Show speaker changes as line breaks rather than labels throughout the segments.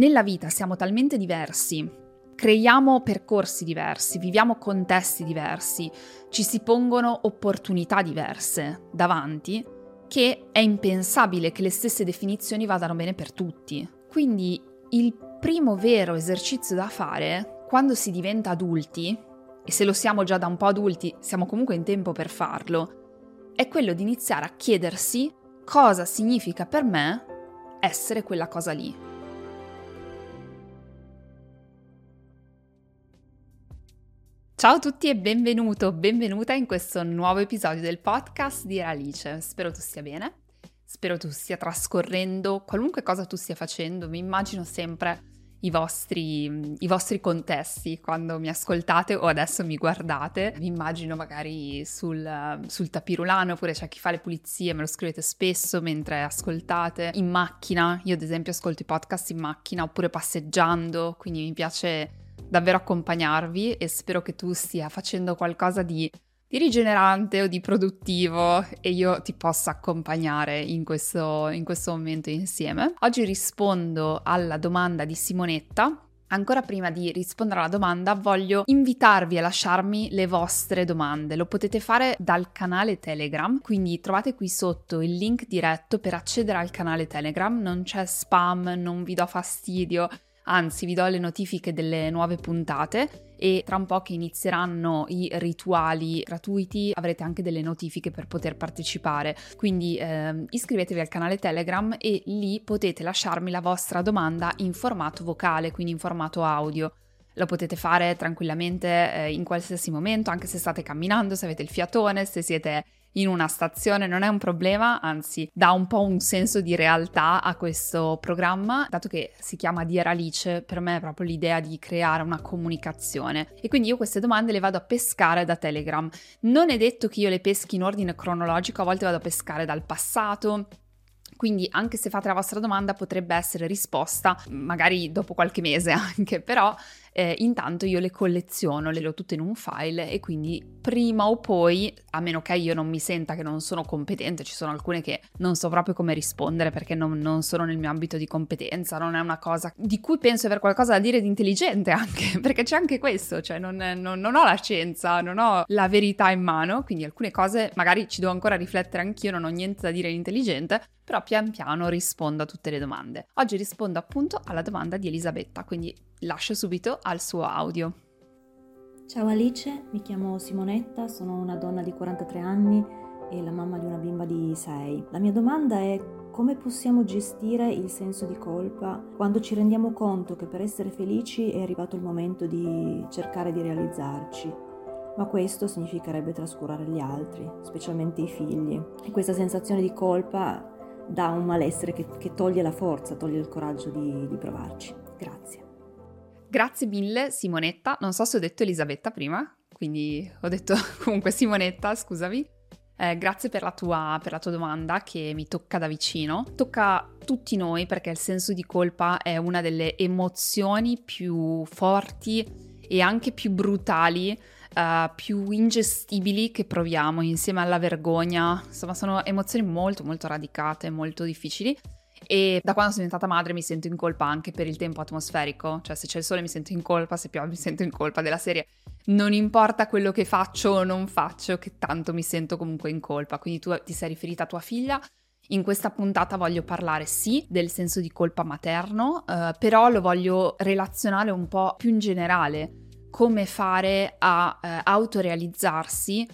nella vita siamo talmente diversi, creiamo percorsi diversi, viviamo contesti diversi, ci si pongono opportunità diverse davanti, che è impensabile che le stesse definizioni vadano bene per tutti. Quindi il primo vero esercizio da fare quando si diventa adulti, e se lo siamo già da un po' adulti, siamo comunque in tempo per farlo, è quello di iniziare a chiedersi cosa significa per me essere quella cosa lì. Ciao a tutti e benvenuto, benvenuta in questo nuovo episodio del podcast di Alice. Spero tu stia bene, spero tu stia trascorrendo qualunque cosa tu stia facendo. Mi immagino sempre i vostri, i vostri, contesti quando mi ascoltate o adesso mi guardate. Vi immagino magari sul, sul tapirulano oppure c'è chi fa le pulizie, me lo scrivete spesso mentre ascoltate. In macchina, io ad esempio ascolto i podcast in macchina oppure passeggiando, quindi mi piace davvero accompagnarvi e spero che tu stia facendo qualcosa di, di rigenerante o di produttivo e io ti possa accompagnare in questo, in questo momento insieme. Oggi rispondo alla domanda di Simonetta Ancora prima di rispondere alla domanda, voglio invitarvi a lasciarmi le vostre domande. Lo potete fare dal canale Telegram, quindi trovate qui sotto il link diretto per accedere al canale Telegram. Non c'è spam, non vi do fastidio anzi vi do le notifiche delle nuove puntate e tra un po' che inizieranno i rituali gratuiti avrete anche delle notifiche per poter partecipare. Quindi eh, iscrivetevi al canale Telegram e lì potete lasciarmi la vostra domanda in formato vocale, quindi in formato audio. Lo potete fare tranquillamente eh, in qualsiasi momento, anche se state camminando, se avete il fiatone, se siete in una stazione non è un problema, anzi dà un po' un senso di realtà a questo programma, dato che si chiama Dear Alice, per me è proprio l'idea di creare una comunicazione. E quindi io queste domande le vado a pescare da Telegram. Non è detto che io le peschi in ordine cronologico, a volte vado a pescare dal passato, quindi anche se fate la vostra domanda potrebbe essere risposta magari dopo qualche mese anche, però eh, intanto io le colleziono, le ho tutte in un file e quindi prima o poi, a meno che io non mi senta che non sono competente, ci sono alcune che non so proprio come rispondere perché non, non sono nel mio ambito di competenza, non è una cosa di cui penso aver qualcosa da dire di intelligente anche, perché c'è anche questo, cioè non, non, non ho la scienza, non ho la verità in mano, quindi alcune cose magari ci devo ancora riflettere anch'io, non ho niente da dire di intelligente, però pian piano rispondo a tutte le domande. Oggi rispondo appunto alla domanda di Elisabetta, quindi lascio subito al suo audio.
Ciao Alice, mi chiamo Simonetta, sono una donna di 43 anni e la mamma di una bimba di 6. La mia domanda è come possiamo gestire il senso di colpa quando ci rendiamo conto che per essere felici è arrivato il momento di cercare di realizzarci, ma questo significherebbe trascurare gli altri, specialmente i figli. E questa sensazione di colpa dà un malessere che, che toglie la forza, toglie il coraggio di, di provarci. Grazie.
Grazie mille Simonetta, non so se ho detto Elisabetta prima, quindi ho detto comunque Simonetta, scusami. Eh, grazie per la, tua, per la tua domanda che mi tocca da vicino. Tocca tutti noi perché il senso di colpa è una delle emozioni più forti e anche più brutali Uh, più ingestibili che proviamo insieme alla vergogna. Insomma, sono emozioni molto molto radicate, molto difficili e da quando sono diventata madre mi sento in colpa anche per il tempo atmosferico, cioè se c'è il sole mi sento in colpa, se piove mi sento in colpa della serie. Non importa quello che faccio o non faccio, che tanto mi sento comunque in colpa. Quindi tu ti sei riferita a tua figlia. In questa puntata voglio parlare sì del senso di colpa materno, eh, però lo voglio relazionare un po' più in generale. Come fare a eh, autorealizzarsi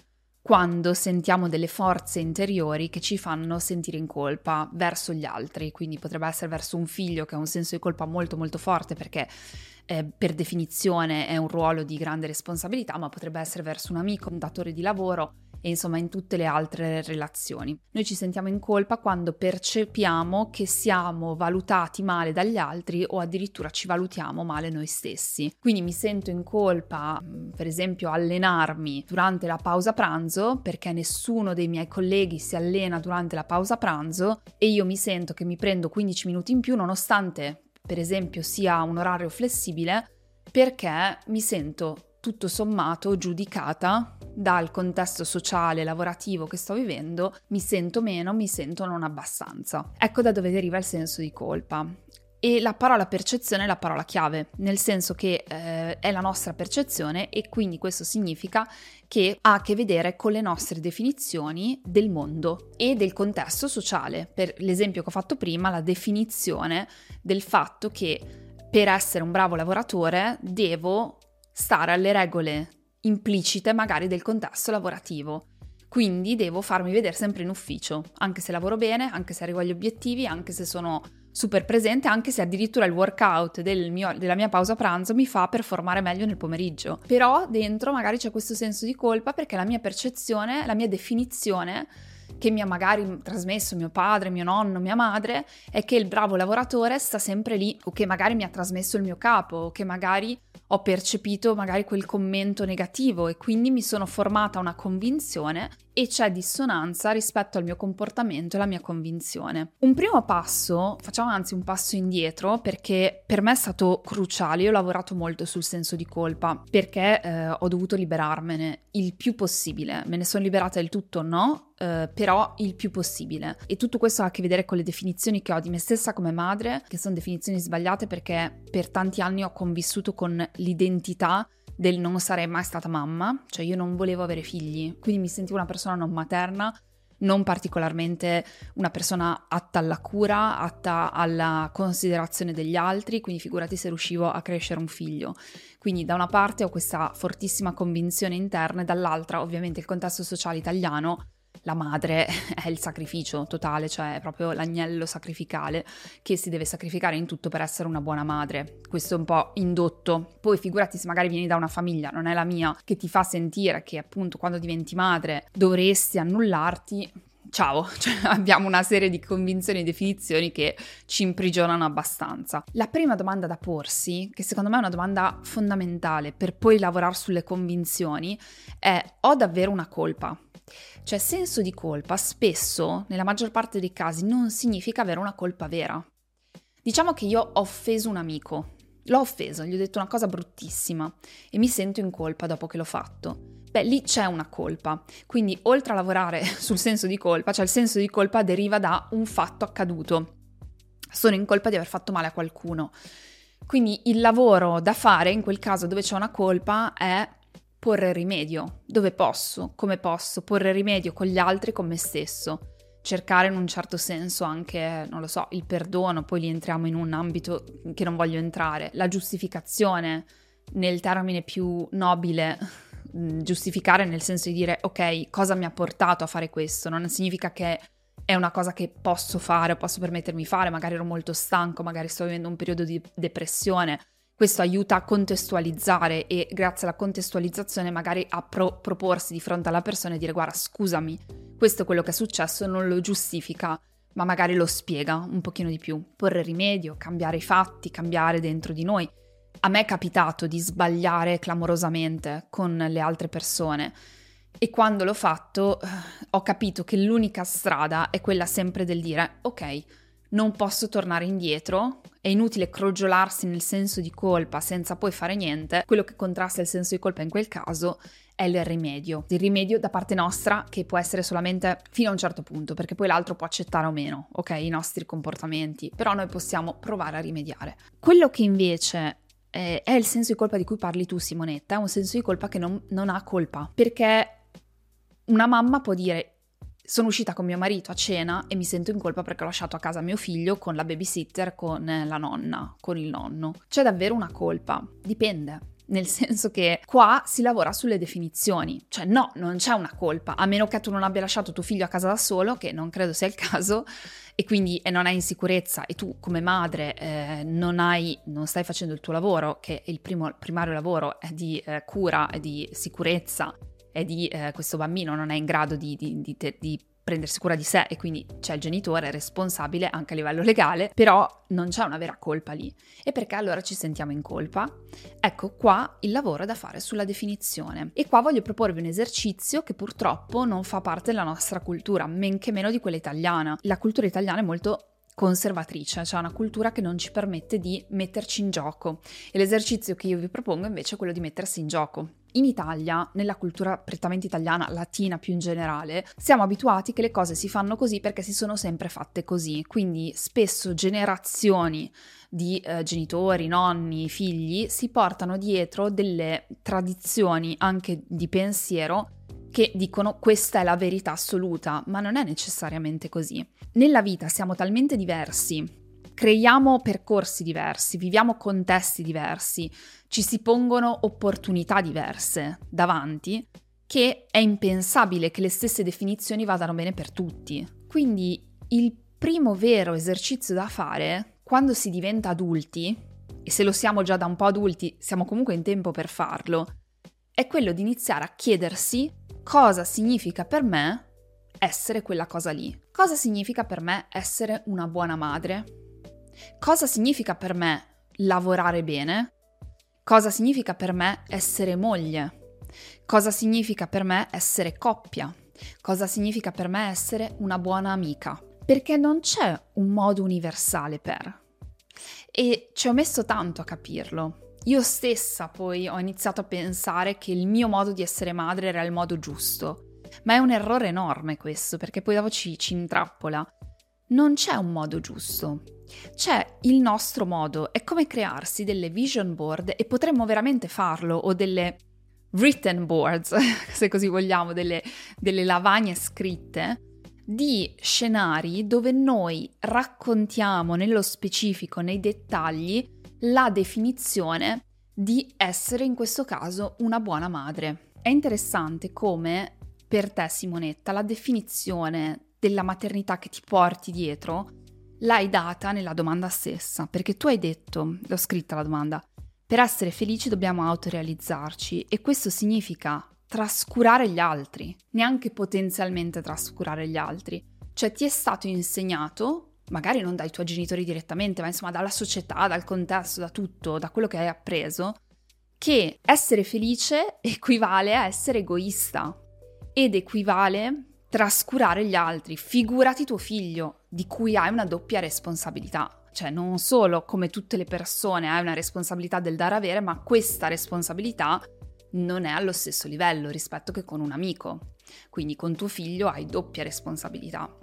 quando sentiamo delle forze interiori che ci fanno sentire in colpa verso gli altri, quindi potrebbe essere verso un figlio che ha un senso di colpa molto molto forte perché eh, per definizione è un ruolo di grande responsabilità, ma potrebbe essere verso un amico, un datore di lavoro e insomma in tutte le altre relazioni. Noi ci sentiamo in colpa quando percepiamo che siamo valutati male dagli altri o addirittura ci valutiamo male noi stessi. Quindi mi sento in colpa, mm, per esempio, allenarmi durante la pausa pranzo perché nessuno dei miei colleghi si allena durante la pausa pranzo e io mi sento che mi prendo 15 minuti in più nonostante per esempio sia un orario flessibile perché mi sento tutto sommato giudicata dal contesto sociale lavorativo che sto vivendo, mi sento meno, mi sento non abbastanza. Ecco da dove deriva il senso di colpa. E la parola percezione è la parola chiave, nel senso che eh, è la nostra percezione e quindi questo significa che ha a che vedere con le nostre definizioni del mondo e del contesto sociale. Per l'esempio che ho fatto prima, la definizione del fatto che per essere un bravo lavoratore devo stare alle regole implicite magari del contesto lavorativo. Quindi devo farmi vedere sempre in ufficio, anche se lavoro bene, anche se arrivo agli obiettivi, anche se sono super presente, anche se addirittura il workout del mio, della mia pausa pranzo mi fa performare meglio nel pomeriggio. Però dentro magari c'è questo senso di colpa perché la mia percezione, la mia definizione che mi ha magari trasmesso mio padre, mio nonno, mia madre, è che il bravo lavoratore sta sempre lì, o che magari mi ha trasmesso il mio capo, o che magari ho percepito magari quel commento negativo e quindi mi sono formata una convinzione e c'è dissonanza rispetto al mio comportamento e alla mia convinzione. Un primo passo, facciamo anzi un passo indietro perché per me è stato cruciale, io ho lavorato molto sul senso di colpa perché eh, ho dovuto liberarmene il più possibile, me ne sono liberata del tutto no, eh, però il più possibile. E tutto questo ha a che vedere con le definizioni che ho di me stessa come madre, che sono definizioni sbagliate perché per tanti anni ho convissuto con l'identità del non sarei mai stata mamma, cioè io non volevo avere figli, quindi mi sentivo una persona non materna, non particolarmente una persona atta alla cura, atta alla considerazione degli altri, quindi figurati se riuscivo a crescere un figlio. Quindi da una parte ho questa fortissima convinzione interna e dall'altra ovviamente il contesto sociale italiano la madre è il sacrificio totale, cioè è proprio l'agnello sacrificale che si deve sacrificare in tutto per essere una buona madre. Questo è un po' indotto. Poi figurati se magari vieni da una famiglia, non è la mia, che ti fa sentire che appunto quando diventi madre dovresti annullarti, ciao, cioè abbiamo una serie di convinzioni e definizioni che ci imprigionano abbastanza. La prima domanda da porsi, che secondo me è una domanda fondamentale per poi lavorare sulle convinzioni, è ho davvero una colpa? Cioè senso di colpa spesso, nella maggior parte dei casi, non significa avere una colpa vera. Diciamo che io ho offeso un amico, l'ho offeso, gli ho detto una cosa bruttissima e mi sento in colpa dopo che l'ho fatto. Beh, lì c'è una colpa. Quindi, oltre a lavorare sul senso di colpa, cioè il senso di colpa deriva da un fatto accaduto. Sono in colpa di aver fatto male a qualcuno. Quindi il lavoro da fare in quel caso dove c'è una colpa è porre rimedio, dove posso, come posso, porre rimedio con gli altri, con me stesso, cercare in un certo senso anche, non lo so, il perdono, poi lì entriamo in un ambito che non voglio entrare, la giustificazione nel termine più nobile, mm, giustificare nel senso di dire ok, cosa mi ha portato a fare questo, non significa che è una cosa che posso fare, posso permettermi di fare, magari ero molto stanco, magari sto vivendo un periodo di depressione, questo aiuta a contestualizzare e grazie alla contestualizzazione magari a pro- proporsi di fronte alla persona e dire guarda scusami, questo è quello che è successo, non lo giustifica, ma magari lo spiega un pochino di più. Porre rimedio, cambiare i fatti, cambiare dentro di noi. A me è capitato di sbagliare clamorosamente con le altre persone e quando l'ho fatto eh, ho capito che l'unica strada è quella sempre del dire ok, non posso tornare indietro, è inutile crogiolarsi nel senso di colpa senza poi fare niente, quello che contrasta il senso di colpa in quel caso è il rimedio. Il rimedio da parte nostra che può essere solamente fino a un certo punto, perché poi l'altro può accettare o meno, ok, i nostri comportamenti, però noi possiamo provare a rimediare. Quello che invece è, è il senso di colpa di cui parli tu Simonetta, è un senso di colpa che non, non ha colpa, perché una mamma può dire sono uscita con mio marito a cena e mi sento in colpa perché ho lasciato a casa mio figlio con la babysitter, con la nonna, con il nonno. C'è davvero una colpa? Dipende. Nel senso che qua si lavora sulle definizioni, cioè no, non c'è una colpa, a meno che tu non abbia lasciato tuo figlio a casa da solo, che non credo sia il caso, e quindi e non hai in sicurezza e tu come madre eh, non, hai, non stai facendo il tuo lavoro, che il primo, primario lavoro è di eh, cura e di sicurezza e di eh, questo bambino non è in grado di, di, di, di prendersi cura di sé e quindi c'è il genitore responsabile anche a livello legale, però non c'è una vera colpa lì. E perché allora ci sentiamo in colpa? Ecco qua il lavoro da fare sulla definizione. E qua voglio proporvi un esercizio che purtroppo non fa parte della nostra cultura, men che meno di quella italiana. La cultura italiana è molto conservatrice, cioè una cultura che non ci permette di metterci in gioco. E l'esercizio che io vi propongo invece è quello di mettersi in gioco. In Italia, nella cultura prettamente italiana, latina più in generale, siamo abituati che le cose si fanno così perché si sono sempre fatte così, quindi spesso generazioni di eh, genitori, nonni, figli, si portano dietro delle tradizioni anche di pensiero che dicono questa è la verità assoluta, ma non è necessariamente così. Nella vita siamo talmente diversi, creiamo percorsi diversi, viviamo contesti diversi, ci si pongono opportunità diverse davanti, che è impensabile che le stesse definizioni vadano bene per tutti. Quindi il primo vero esercizio da fare quando si diventa adulti, e se lo siamo già da un po' adulti, siamo comunque in tempo per farlo, è quello di iniziare a chiedersi cosa significa per me essere quella cosa lì. Cosa significa per me essere una buona madre? Cosa significa per me lavorare bene? Cosa significa per me essere moglie? Cosa significa per me essere coppia? Cosa significa per me essere una buona amica? Perché non c'è un modo universale per. E ci ho messo tanto a capirlo. Io stessa poi ho iniziato a pensare che il mio modo di essere madre era il modo giusto, ma è un errore enorme questo, perché poi dopo ci, ci intrappola. Non c'è un modo giusto, c'è il nostro modo, è come crearsi delle vision board e potremmo veramente farlo, o delle written boards, se così vogliamo, delle, delle lavagne scritte, di scenari dove noi raccontiamo nello specifico, nei dettagli, la definizione di essere in questo caso una buona madre. È interessante come per te Simonetta la definizione della maternità che ti porti dietro l'hai data nella domanda stessa, perché tu hai detto, l'ho scritta la domanda, per essere felici dobbiamo autorealizzarci e questo significa trascurare gli altri, neanche potenzialmente trascurare gli altri. Cioè ti è stato insegnato magari non dai tuoi genitori direttamente, ma insomma dalla società, dal contesto, da tutto, da quello che hai appreso, che essere felice equivale a essere egoista ed equivale trascurare gli altri. Figurati tuo figlio, di cui hai una doppia responsabilità. Cioè, non solo come tutte le persone hai una responsabilità del dare avere, ma questa responsabilità non è allo stesso livello rispetto che con un amico. Quindi con tuo figlio hai doppia responsabilità.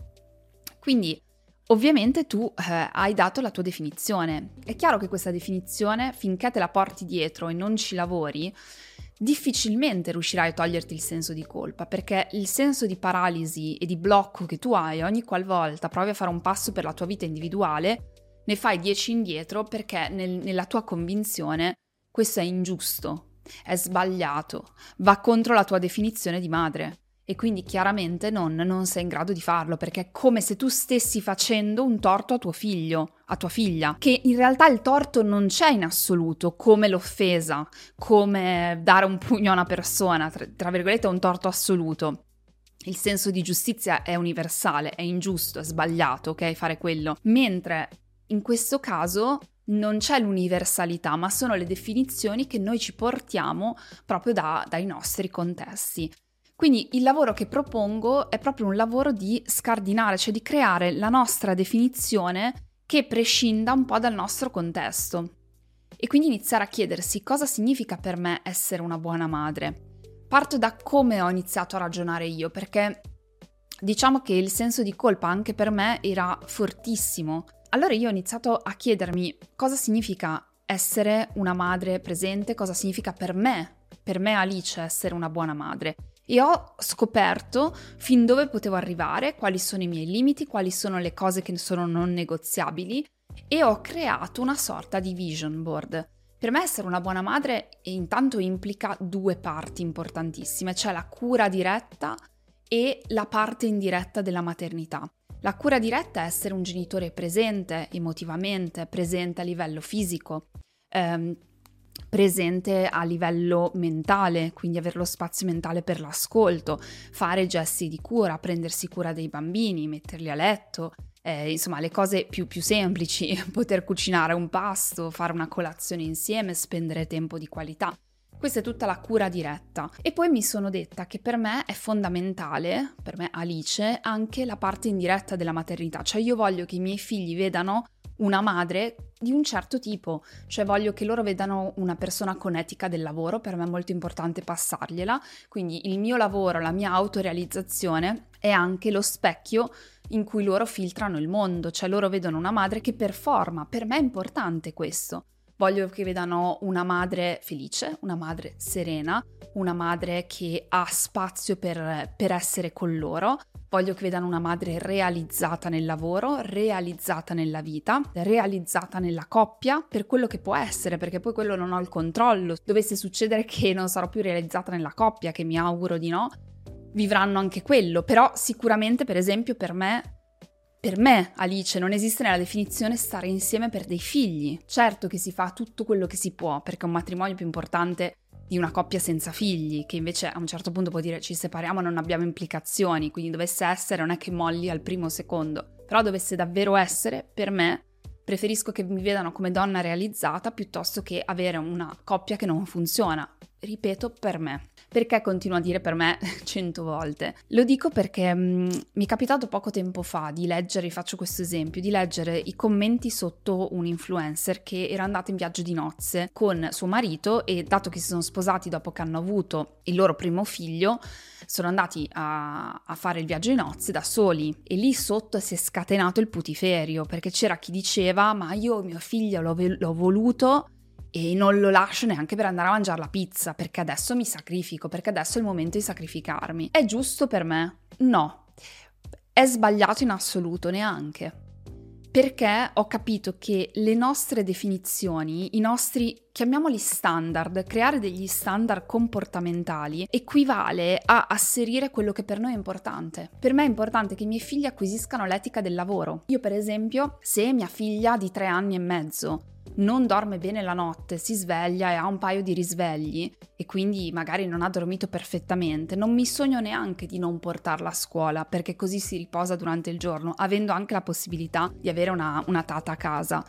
Quindi Ovviamente tu eh, hai dato la tua definizione. È chiaro che questa definizione, finché te la porti dietro e non ci lavori, difficilmente riuscirai a toglierti il senso di colpa, perché il senso di paralisi e di blocco che tu hai ogni qualvolta provi a fare un passo per la tua vita individuale, ne fai dieci indietro perché nel, nella tua convinzione questo è ingiusto, è sbagliato, va contro la tua definizione di madre e quindi chiaramente non, non, sei in grado di farlo perché è come se tu stessi facendo un torto a tuo figlio, a tua figlia, che in realtà il torto non c'è in assoluto come l'offesa, come dare un pugno a una persona, tra, tra virgolette è un torto assoluto. Il senso di giustizia è universale, è ingiusto, è sbagliato, ok, fare quello. Mentre in questo caso non c'è l'universalità, ma sono le definizioni che noi ci portiamo proprio da, dai nostri contesti. Quindi il lavoro che propongo è proprio un lavoro di scardinare, cioè di creare la nostra definizione che prescinda un po' dal nostro contesto. E quindi iniziare a chiedersi cosa significa per me essere una buona madre. Parto da come ho iniziato a ragionare io, perché diciamo che il senso di colpa anche per me era fortissimo. Allora io ho iniziato a chiedermi cosa significa essere una madre presente, cosa significa per me, per me Alice essere una buona madre e ho scoperto fin dove potevo arrivare, quali sono i miei limiti, quali sono le cose che sono non negoziabili e ho creato una sorta di vision board. Per me essere una buona madre intanto implica due parti importantissime, cioè la cura diretta e la parte indiretta della maternità. La cura diretta è essere un genitore presente emotivamente, presente a livello fisico, ehm, presente a livello mentale, quindi avere lo spazio mentale per l'ascolto, fare gesti di cura, prendersi cura dei bambini, metterli a letto, eh, insomma le cose più, più semplici, poter cucinare un pasto, fare una colazione insieme, spendere tempo di qualità. Questa è tutta la cura diretta. E poi mi sono detta che per me è fondamentale, per me Alice, anche la parte indiretta della maternità. Cioè io voglio che i miei figli vedano una madre di un certo tipo, cioè voglio che loro vedano una persona con etica del lavoro, per me è molto importante passargliela, quindi il mio lavoro, la mia autorealizzazione è anche lo specchio in cui loro filtrano il mondo, cioè loro vedono una madre che performa. Per me è importante questo. Voglio che vedano una madre felice, una madre serena, una madre che ha spazio per, per, essere con loro. Voglio che vedano una madre realizzata nel lavoro, realizzata nella vita, realizzata nella coppia, per quello che può essere, perché poi quello non ho il controllo. Dovesse succedere che non sarò più realizzata nella coppia, che mi auguro di no, vivranno anche quello. Però sicuramente, per esempio, per me per me, Alice, non esiste nella definizione stare insieme per dei figli. Certo che si fa tutto quello che si può, perché un matrimonio è più importante di una coppia senza figli, che invece a un certo punto può dire ci separiamo non abbiamo implicazioni, quindi dovesse essere non è che molli al primo secondo, però dovesse davvero essere, per me, preferisco che mi vedano come donna realizzata piuttosto che avere una coppia che non funziona. Ripeto, per me. Perché continuo a dire per me cento volte? Lo dico perché mh, mm, mi è capitato poco tempo fa di leggere, faccio questo esempio, di leggere i commenti sotto un influencer che era andato in viaggio di nozze con suo marito e dato che si sono sposati dopo che hanno avuto il loro primo figlio, sono andati a, a, fare il viaggio di nozze da soli e lì sotto si è scatenato il putiferio perché c'era chi diceva ma io mio figlio l'ho, l'ho voluto e non lo lascio neanche per andare a mangiare la pizza, perché adesso mi sacrifico, perché adesso è il momento di sacrificarmi. È giusto per me? No. È sbagliato in assoluto neanche. Perché ho capito che le nostre definizioni, i nostri, chiamiamoli standard, creare degli standard comportamentali, equivale a asserire quello che per noi è importante. Per me è importante che i miei figli acquisiscano l'etica del lavoro. Io, per esempio, se mia figlia di tre anni e mezzo non dorme bene la notte, si sveglia e ha un paio di risvegli e quindi magari non ha dormito perfettamente, non mi sogno neanche di non portarla a scuola perché così si riposa durante il giorno, avendo anche la possibilità di avere una, una tata a casa.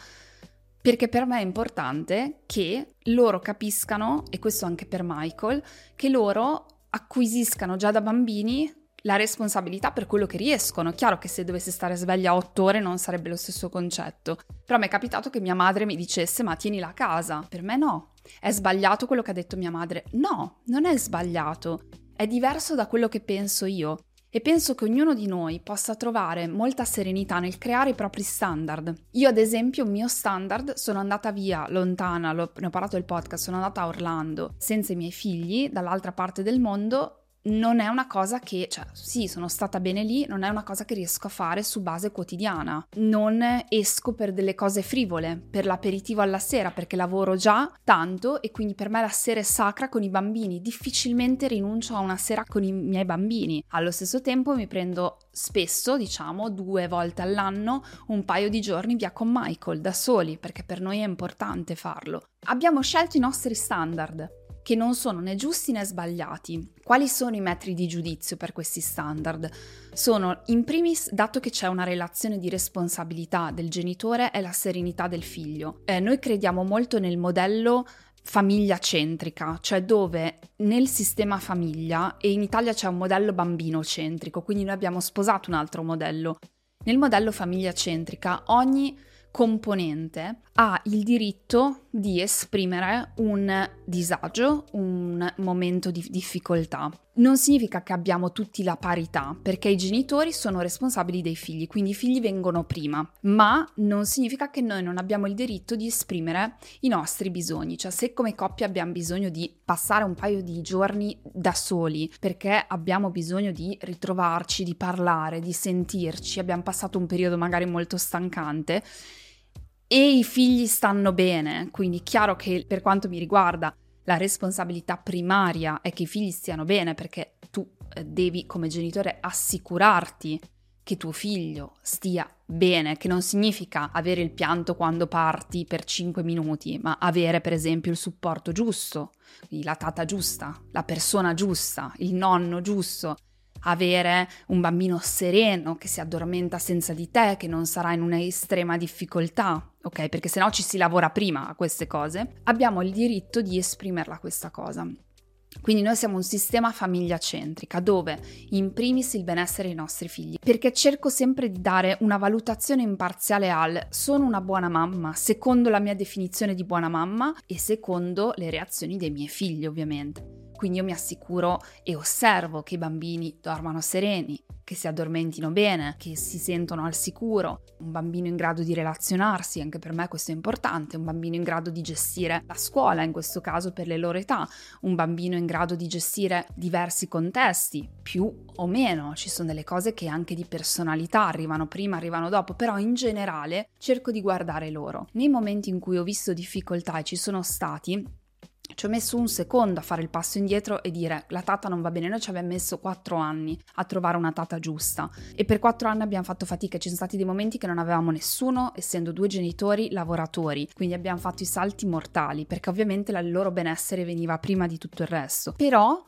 Perché per me è importante che loro capiscano, e questo anche per Michael, che loro acquisiscano già da bambini la responsabilità per quello che riescono. Chiaro che se dovesse stare sveglia otto ore non sarebbe lo stesso concetto, però mi è capitato che mia madre mi dicesse ma tienila a casa. Per me no. È sbagliato quello che ha detto mia madre? No, non è sbagliato. È diverso da quello che penso io. E penso che ognuno di noi possa trovare molta serenità nel creare i propri standard. Io, ad esempio, un mio standard sono andata via lontana, ne ho parlato del podcast, sono andata a Orlando senza i miei figli dall'altra parte del mondo non è una cosa che, cioè sì, sono stata bene lì, non è una cosa che riesco a fare su base quotidiana. Non esco per delle cose frivole, per l'aperitivo alla sera, perché lavoro già tanto e quindi per me la sera è sacra con i bambini. Difficilmente rinuncio a una sera con i miei bambini. Allo stesso tempo mi prendo spesso, diciamo, due volte all'anno, un paio di giorni via con Michael da soli, perché per noi è importante farlo. Abbiamo scelto i nostri standard che non sono né giusti né sbagliati. Quali sono i metri di giudizio per questi standard? Sono, in primis, dato che c'è una relazione di responsabilità del genitore e la serenità del figlio. Eh, noi crediamo molto nel modello famiglia centrica, cioè dove nel sistema famiglia, e in Italia c'è un modello bambino centrico, quindi noi abbiamo sposato un altro modello. Nel modello famiglia centrica ogni componente ha il diritto di esprimere un disagio, un momento di difficoltà. Non significa che abbiamo tutti la parità, perché i genitori sono responsabili dei figli, quindi i figli vengono prima, ma non significa che noi non abbiamo il diritto di esprimere i nostri bisogni, cioè se come coppia abbiamo bisogno di passare un paio di giorni da soli, perché abbiamo bisogno di ritrovarci, di parlare, di sentirci, abbiamo passato un periodo magari molto stancante, e i figli stanno bene, quindi chiaro che per quanto mi riguarda la responsabilità primaria è che i figli stiano bene perché tu eh, devi come genitore assicurarti che tuo figlio stia bene, che non significa avere il pianto quando parti per 5 minuti, ma avere per esempio il supporto giusto, la tata giusta, la persona giusta, il nonno giusto, avere un bambino sereno che si addormenta senza di te, che non sarà in una estrema difficoltà, ok? Perché se no ci si lavora prima a queste cose, abbiamo il diritto di esprimerla questa cosa. Quindi noi siamo un sistema famiglia centrica dove in primis il benessere dei nostri figli, perché cerco sempre di dare una valutazione imparziale al sono una buona mamma, secondo la mia definizione di buona mamma e secondo le reazioni dei miei figli ovviamente. Quindi io mi assicuro e osservo che i bambini dormano sereni, che si addormentino bene, che si sentono al sicuro, un bambino in grado di relazionarsi, anche per me questo è importante, un bambino in grado di gestire la scuola, in questo caso per le loro età, un bambino in grado di gestire diversi contesti, più o meno, ci sono delle cose che anche di personalità arrivano prima, arrivano dopo, però in generale cerco di guardare loro. Nei momenti in cui ho visto difficoltà e ci sono stati, ci ho messo un secondo a fare il passo indietro e dire la tata non va bene. Noi ci abbiamo messo quattro anni a trovare una tata giusta e per quattro anni abbiamo fatto fatica. Ci sono stati dei momenti che non avevamo nessuno, essendo due genitori lavoratori. Quindi abbiamo fatto i salti mortali perché ovviamente il loro benessere veniva prima di tutto il resto. Però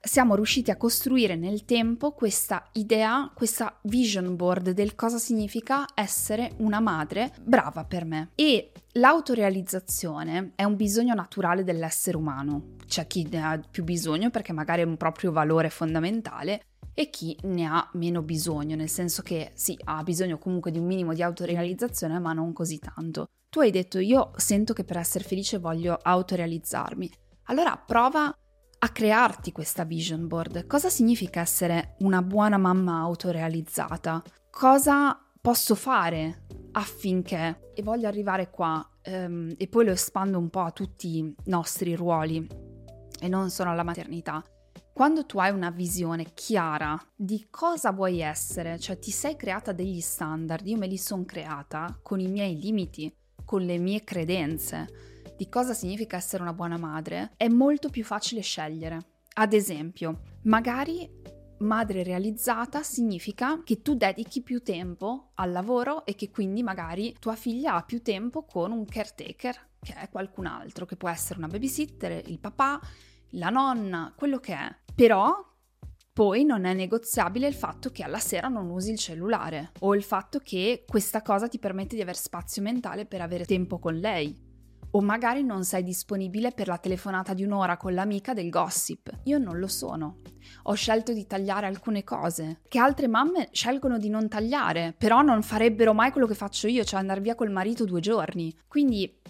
siamo riusciti a costruire nel tempo questa idea, questa vision board del cosa significa essere una madre brava per me. E l'autorealizzazione è un bisogno naturale dell'essere umano. C'è chi ne ha più bisogno perché magari è un proprio valore fondamentale e chi ne ha meno bisogno, nel senso che sì, ha bisogno comunque di un minimo di autorealizzazione, ma non così tanto. Tu hai detto io sento che per essere felice voglio autorealizzarmi. Allora prova a crearti questa vision board. Cosa significa essere una buona mamma autorealizzata? Cosa posso fare affinché, e voglio arrivare qua, um, e poi lo espando un po' a tutti i nostri ruoli e non solo alla maternità. Quando tu hai una visione chiara di cosa vuoi essere, cioè ti sei creata degli standard, io me li sono creata con i miei limiti, con le mie credenze, di cosa significa essere una buona madre, è molto più facile scegliere. Ad esempio, magari madre realizzata significa che tu dedichi più tempo al lavoro e che quindi magari tua figlia ha più tempo con un caretaker, che è qualcun altro, che può essere una babysitter, il papà, la nonna, quello che è. Però poi non è negoziabile il fatto che alla sera non usi il cellulare o il fatto che questa cosa ti permette di avere spazio mentale per avere tempo con lei. O magari non sei disponibile per la telefonata di un'ora con l'amica del gossip. Io non lo sono. Ho scelto di tagliare alcune cose che altre mamme scelgono di non tagliare, però non farebbero mai quello che faccio io, cioè andare via col marito due giorni. Quindi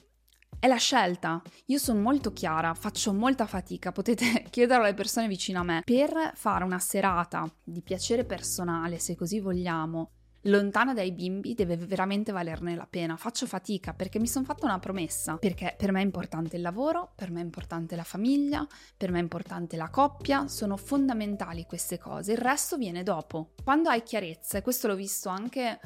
è la scelta. Io sono molto chiara, faccio molta fatica, potete chiederlo alle persone vicino a me. Per fare una serata di piacere personale, se così vogliamo, lontana dai bimbi deve veramente valerne la pena. Faccio fatica perché mi sono fatta una promessa, perché per me è importante il lavoro, per me è importante la famiglia, per me è importante la coppia, sono fondamentali queste cose, il resto viene dopo. Quando hai chiarezza, e questo l'ho visto anche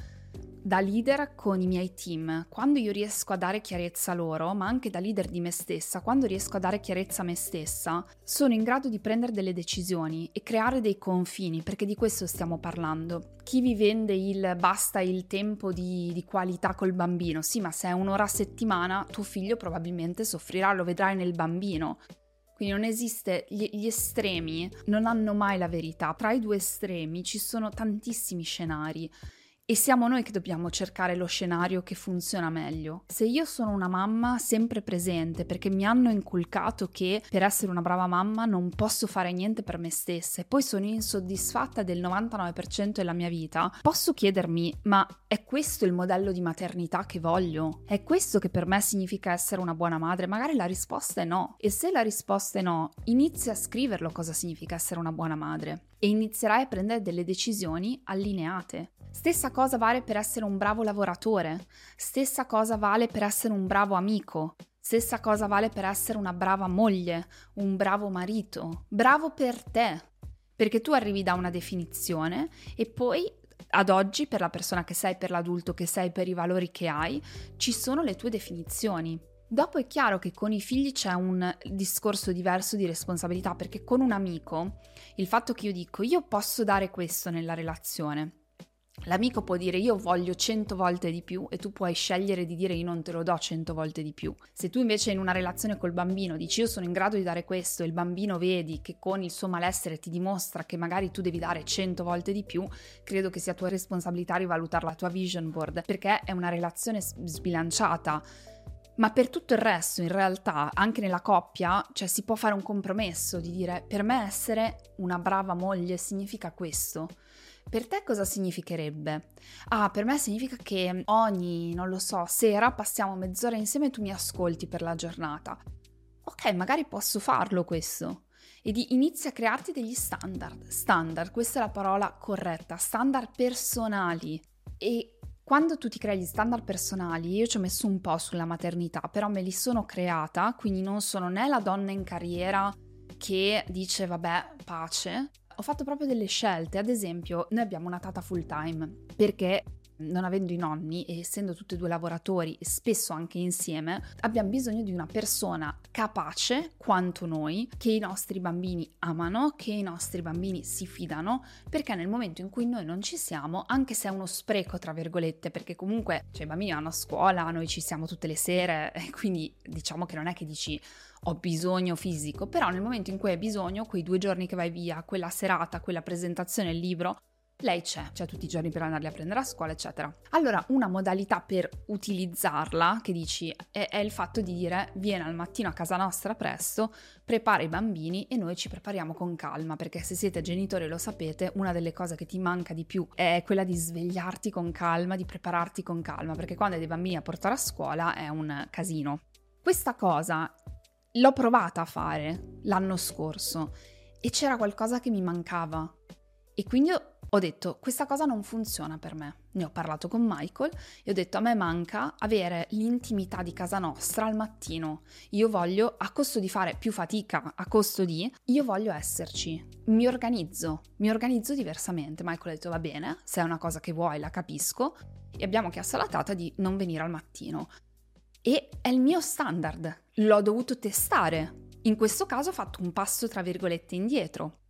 da leader con i miei team, quando io riesco a dare chiarezza a loro, ma anche da leader di me stessa, quando riesco a dare chiarezza a me stessa, sono in grado di prendere delle decisioni e creare dei confini, perché di questo stiamo parlando. Chi vi vende il basta il tempo di, di qualità col bambino? Sì, ma se è un'ora a settimana, tuo figlio probabilmente soffrirà, lo vedrai nel bambino. Quindi non esiste, gli, gli, estremi non hanno mai la verità. Tra i due estremi ci sono tantissimi scenari e siamo noi che dobbiamo cercare lo scenario che funziona meglio. Se io sono una mamma sempre presente perché mi hanno inculcato che per essere una brava mamma non posso fare niente per me stessa e poi sono insoddisfatta del 99% della mia vita, posso chiedermi ma è questo il modello di maternità che voglio? È questo che per me significa essere una buona madre? Magari la risposta è no. E se la risposta è no, inizia a scriverlo cosa significa essere una buona madre e inizierai a prendere delle decisioni allineate. Stessa cosa vale per essere un bravo lavoratore, stessa cosa vale per essere un bravo amico, stessa cosa vale per essere una brava moglie, un bravo marito, bravo per te, perché tu arrivi da una definizione e poi ad oggi per la persona che sei, per l'adulto che sei, per i valori che hai, ci sono le tue definizioni. Dopo è chiaro che con i figli c'è un discorso diverso di responsabilità, perché con un amico il fatto che io dico io posso dare questo nella relazione, L'amico può dire io voglio 100 volte di più e tu puoi scegliere di dire io non te lo do 100 volte di più. Se tu invece in una relazione col bambino dici io sono in grado di dare questo e il bambino vedi che con il suo malessere ti dimostra che magari tu devi dare 100 volte di più, credo che sia tua responsabilità rivalutare la tua vision board perché è una relazione sbilanciata. Ma per tutto il resto, in realtà, anche nella coppia, cioè si può fare un compromesso di dire per me essere una brava moglie significa questo. Per te cosa significherebbe? Ah, per me significa che ogni, non lo so, sera passiamo mezz'ora insieme e tu mi ascolti per la giornata. Ok, magari posso farlo questo. e di inizia a crearti degli standard. Standard, questa è la parola corretta, standard personali. E quando tu ti crei gli standard personali, io ci ho messo un po' sulla maternità, però me li sono creata, quindi non sono né la donna in carriera che dice vabbè, pace. Ho fatto proprio delle scelte, ad esempio, noi abbiamo una tata full time perché non avendo i nonni e essendo tutti e due lavoratori spesso anche insieme, abbiamo bisogno di una persona capace quanto noi, che i nostri bambini amano, che i nostri bambini si fidano, perché nel momento in cui noi non ci siamo, anche se è uno spreco, tra virgolette, perché comunque cioè, i bambini vanno a scuola, noi ci siamo tutte le sere, quindi diciamo che non è che dici ho bisogno fisico, però nel momento in cui hai bisogno, quei due giorni che vai via, quella serata, quella presentazione, il libro, lei c'è, c'è tutti i giorni per andarli a prendere a scuola, eccetera. Allora, una modalità per utilizzarla, che dici, è, è, il fatto di dire viene al mattino a casa nostra presto, prepara i bambini e noi ci prepariamo con calma, perché se siete genitori lo sapete, una delle cose che ti manca di più è quella di svegliarti con calma, di prepararti con calma, perché quando hai dei bambini a portare a scuola è un casino. Questa cosa l'ho provata a fare l'anno scorso e c'era qualcosa che mi mancava. E quindi ho detto questa cosa non funziona per me. Ne ho parlato con Michael e ho detto a me manca avere l'intimità di casa nostra al mattino. Io voglio, a costo di fare più fatica, a costo di, io voglio esserci. Mi organizzo, mi organizzo diversamente. Michael ha detto va bene, se è una cosa che vuoi la capisco e abbiamo chiesto alla tata di non venire al mattino. E è il mio standard, l'ho dovuto testare. In questo caso ho fatto un passo tra virgolette indietro.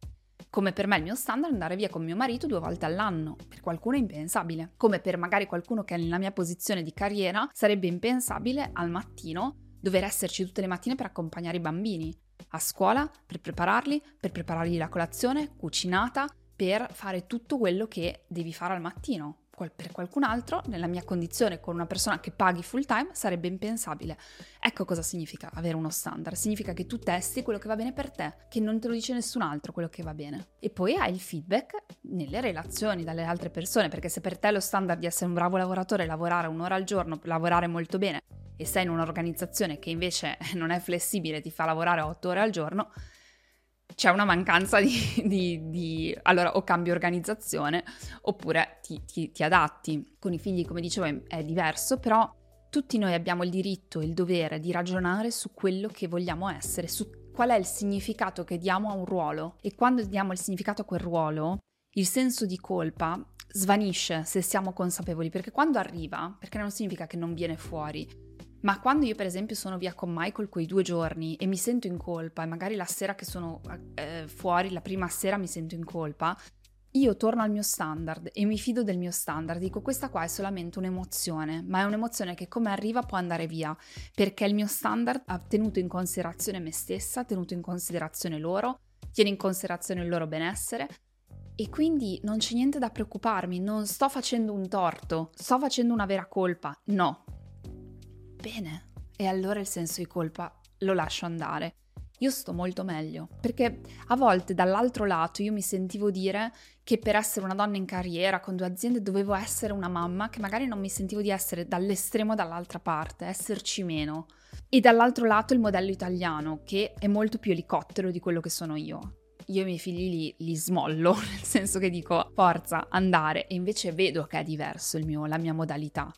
Come per me il mio standard andare via con mio marito due volte all'anno, per qualcuno è impensabile. Come per magari qualcuno che è nella mia posizione di carriera sarebbe impensabile al mattino dover esserci tutte le mattine per accompagnare i bambini. A scuola, per prepararli, per preparargli la colazione, cucinata, per fare tutto quello che devi fare al mattino per qualcun altro, nella mia condizione con una persona che paghi full time, sarebbe impensabile. Ecco cosa significa avere uno standard. Significa che tu testi quello che va bene per te, che non te lo dice nessun altro quello che va bene. E poi hai il feedback nelle relazioni dalle altre persone, perché se per te lo standard di essere un bravo lavoratore lavorare un'ora al giorno, lavorare molto bene, e sei in un'organizzazione che invece non è flessibile, ti fa lavorare otto ore al giorno, c'è una mancanza di, di, di, allora o cambi organizzazione oppure ti, ti, ti, adatti. Con i figli, come dicevo, è, è diverso, però tutti noi abbiamo il diritto e il dovere di ragionare su quello che vogliamo essere, su qual è il significato che diamo a un ruolo e quando diamo il significato a quel ruolo, il senso di colpa svanisce se siamo consapevoli, perché quando arriva, perché non significa che non viene fuori, ma quando io per esempio sono via con Michael quei due giorni e mi sento in colpa e magari la sera che sono eh, fuori, la prima sera mi sento in colpa, io torno al mio standard e mi fido del mio standard. Dico questa qua è solamente un'emozione, ma è un'emozione che come arriva può andare via, perché il mio standard ha tenuto in considerazione me stessa, ha tenuto in considerazione loro, tiene in considerazione il loro benessere. E quindi non c'è niente da preoccuparmi, non sto facendo un torto, sto facendo una vera colpa. No, Bene, e allora il senso di colpa lo lascio andare. Io sto molto meglio, perché a volte dall'altro lato io mi sentivo dire che per essere una donna in carriera con due aziende dovevo essere una mamma, che magari non mi sentivo di essere dall'estremo dall'altra parte, esserci meno. E dall'altro lato il modello italiano, che è molto più elicottero di quello che sono io. Io i miei figli li, li smollo, nel senso che dico forza, andare, e invece vedo che è diverso mio, la mia modalità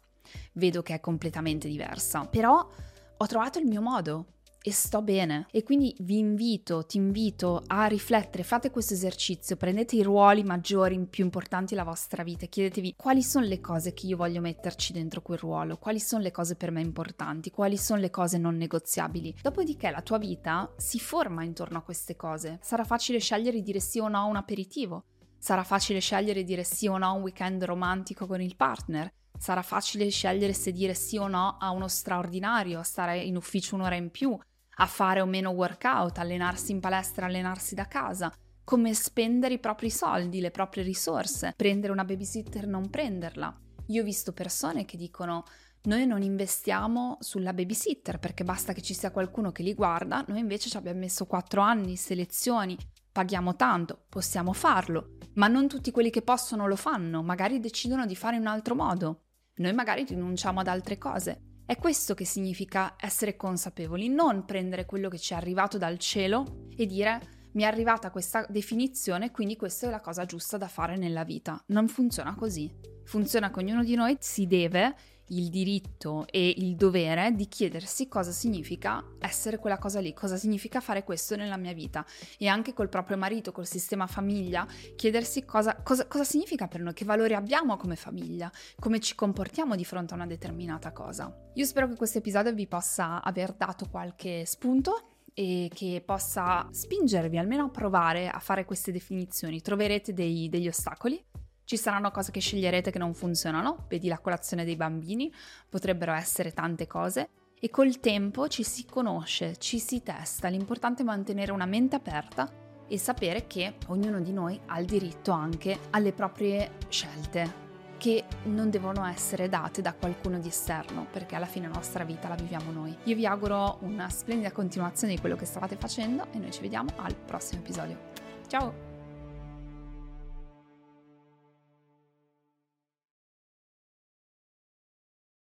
vedo che è completamente diversa. Però ho trovato il mio modo e sto bene. E quindi vi invito, ti invito a riflettere, fate questo esercizio, prendete i ruoli maggiori, più importanti della vostra vita chiedetevi quali sono le cose che io voglio metterci dentro quel ruolo, quali sono le cose per me importanti, quali sono le cose non negoziabili. Dopodiché la tua vita si forma intorno a queste cose. Sarà facile scegliere di dire sì o no a un aperitivo. Sarà facile scegliere di dire sì o no a un weekend romantico con il partner. Sarà facile scegliere se dire sì o no a uno straordinario, a stare in ufficio un'ora in più, a fare o meno workout, allenarsi in palestra, allenarsi da casa, come spendere i propri soldi, le proprie risorse, prendere una babysitter, non prenderla. Io ho visto persone che dicono noi non investiamo sulla babysitter perché basta che ci sia qualcuno che li guarda, noi invece ci abbiamo messo quattro anni, selezioni, paghiamo tanto, possiamo farlo, ma non tutti quelli che possono lo fanno, magari decidono di fare in un altro modo. Noi magari rinunciamo ad altre cose. È questo che significa essere consapevoli, non prendere quello che ci è arrivato dal cielo e dire mi è arrivata questa definizione, quindi questa è la cosa giusta da fare nella vita. Non funziona così. Funziona che ognuno di noi si deve il diritto e il dovere di chiedersi cosa significa essere quella cosa lì, cosa significa fare questo nella mia vita e anche col proprio marito, col sistema famiglia, chiedersi cosa, cosa, cosa significa per noi, che valori abbiamo come famiglia, come ci comportiamo di fronte a una determinata cosa. Io spero che questo episodio vi possa aver dato qualche spunto e che possa spingervi almeno a provare a fare queste definizioni. Troverete dei, degli ostacoli, ci saranno cose che sceglierete che non funzionano, vedi la colazione dei bambini, potrebbero essere tante cose. E col tempo ci si conosce, ci si testa, l'importante è mantenere una mente aperta e sapere che ognuno di noi ha il diritto anche alle proprie scelte, che non devono essere date da qualcuno di esterno, perché alla fine la nostra vita la viviamo noi. Io vi auguro una splendida continuazione di quello che stavate facendo e noi ci vediamo al prossimo episodio. Ciao!